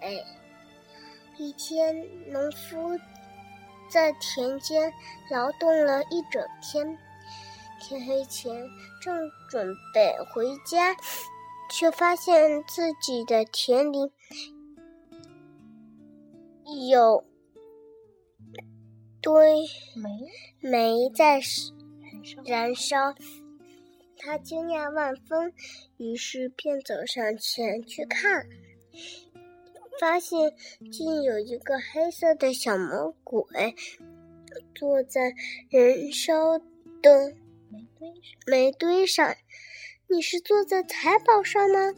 鬼。一天，农夫在田间劳动了一整天，天黑前正准备回家，却发现自己的田里有堆煤煤在，燃烧，他惊讶万分，于是便走上前去看，发现竟有一个黑色的小魔鬼坐在燃烧的煤堆上。你是坐在财宝上吗？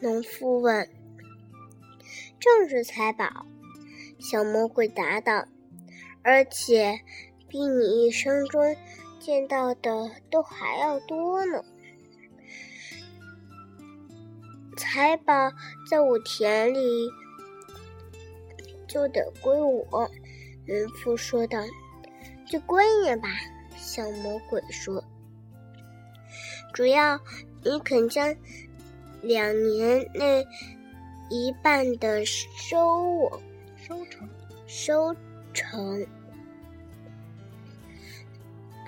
农夫问。正是财宝，小魔鬼答道，而且比你一生中见到的都还要多呢。财宝在我田里，就得归我。渔夫说道：“就归你吧。”小魔鬼说：“主要你肯将两年内一半的收我收成收成。”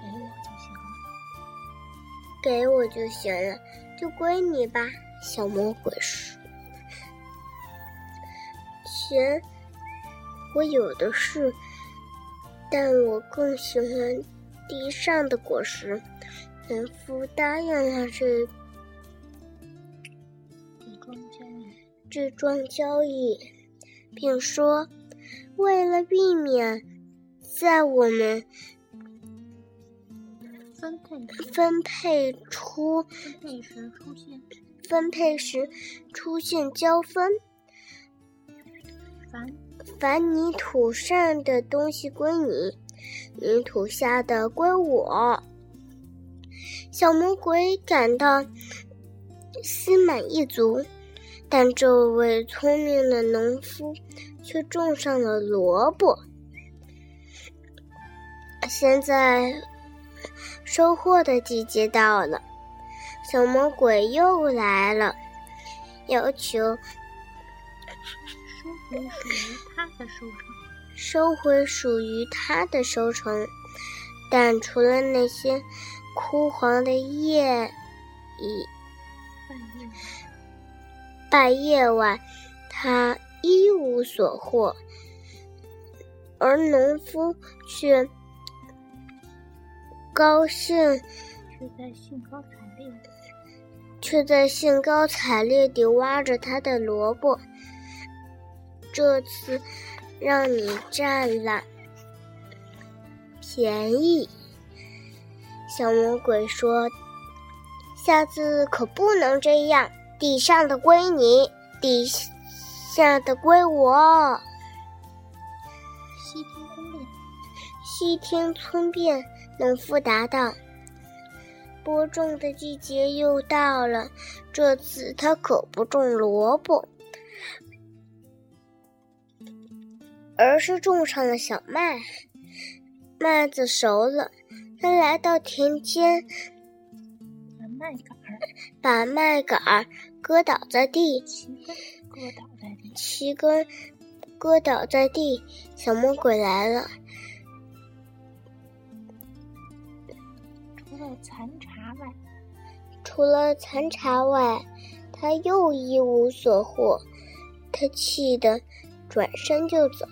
给我就行了。给我就行了，就归你吧。”小魔鬼说：“钱我有的是，但我更喜欢地上的果实。”农夫答应了这这桩交易并说：“为了避免在我们分配分配出分配时出现分配时出现交分。”凡泥土上的东西归你，泥土下的归我。小魔鬼感到心满意足，但这位聪明的农夫却种上了萝卜。现在收获的季节到了，小魔鬼又来了，要求收回属于他的收成。收回属于他的收成，但除了那些枯黄的叶以半夜半夜外，他一无所获。而农夫却高兴，却在兴高采烈却在兴高采烈地挖着他的萝卜。这次让你占了便宜，小魔鬼说：“下次可不能这样，地上的归你，地下的归我。”西天宫殿西天村变，农夫答道：“播种的季节又到了，这次他可不种萝卜，而是种上了小麦。麦子熟了，他来到田间，把麦秆儿把麦秆儿搁倒在地，齐根割倒在地，齐根搁倒在地。小魔鬼来了，除了残茶外，除了残茶外，他又一无所获。他气得转身就走，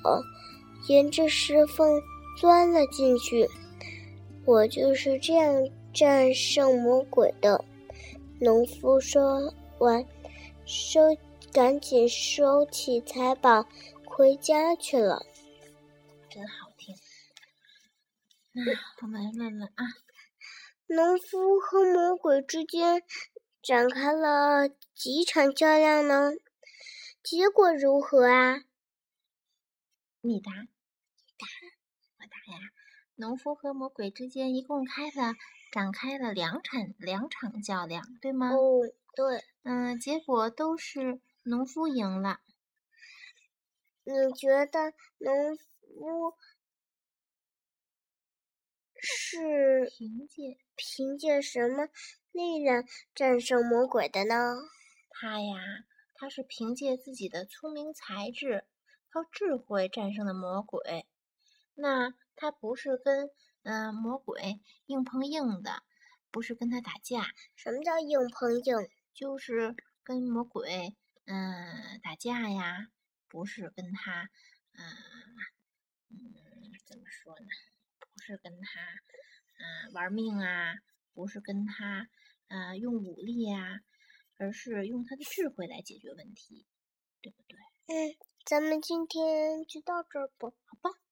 沿着石缝钻了进去。我就是这样战胜魔鬼的。农夫说完，收赶紧收起财宝，回家去了。真好听。那我们来问问啊，农夫和魔鬼之间展开了几场较量呢？结果如何啊？你答，答，我答呀。农夫和魔鬼之间一共开了展开了两场两场较量，对吗？哦，对，嗯，结果都是农夫赢了。你觉得农夫是凭借凭借什么力量战胜魔鬼的呢？他呀，他是凭借自己的聪明才智，靠智慧战胜了魔鬼。那他不是跟嗯魔鬼硬碰硬的，不是跟他打架。什么叫硬碰硬？就是跟魔鬼嗯打架呀，不是跟他嗯嗯怎么说呢？不是跟他嗯玩命啊，不是跟他嗯用武力呀。而是用他的智慧来解决问题，对不对？嗯，咱们今天就到这儿吧，好吧。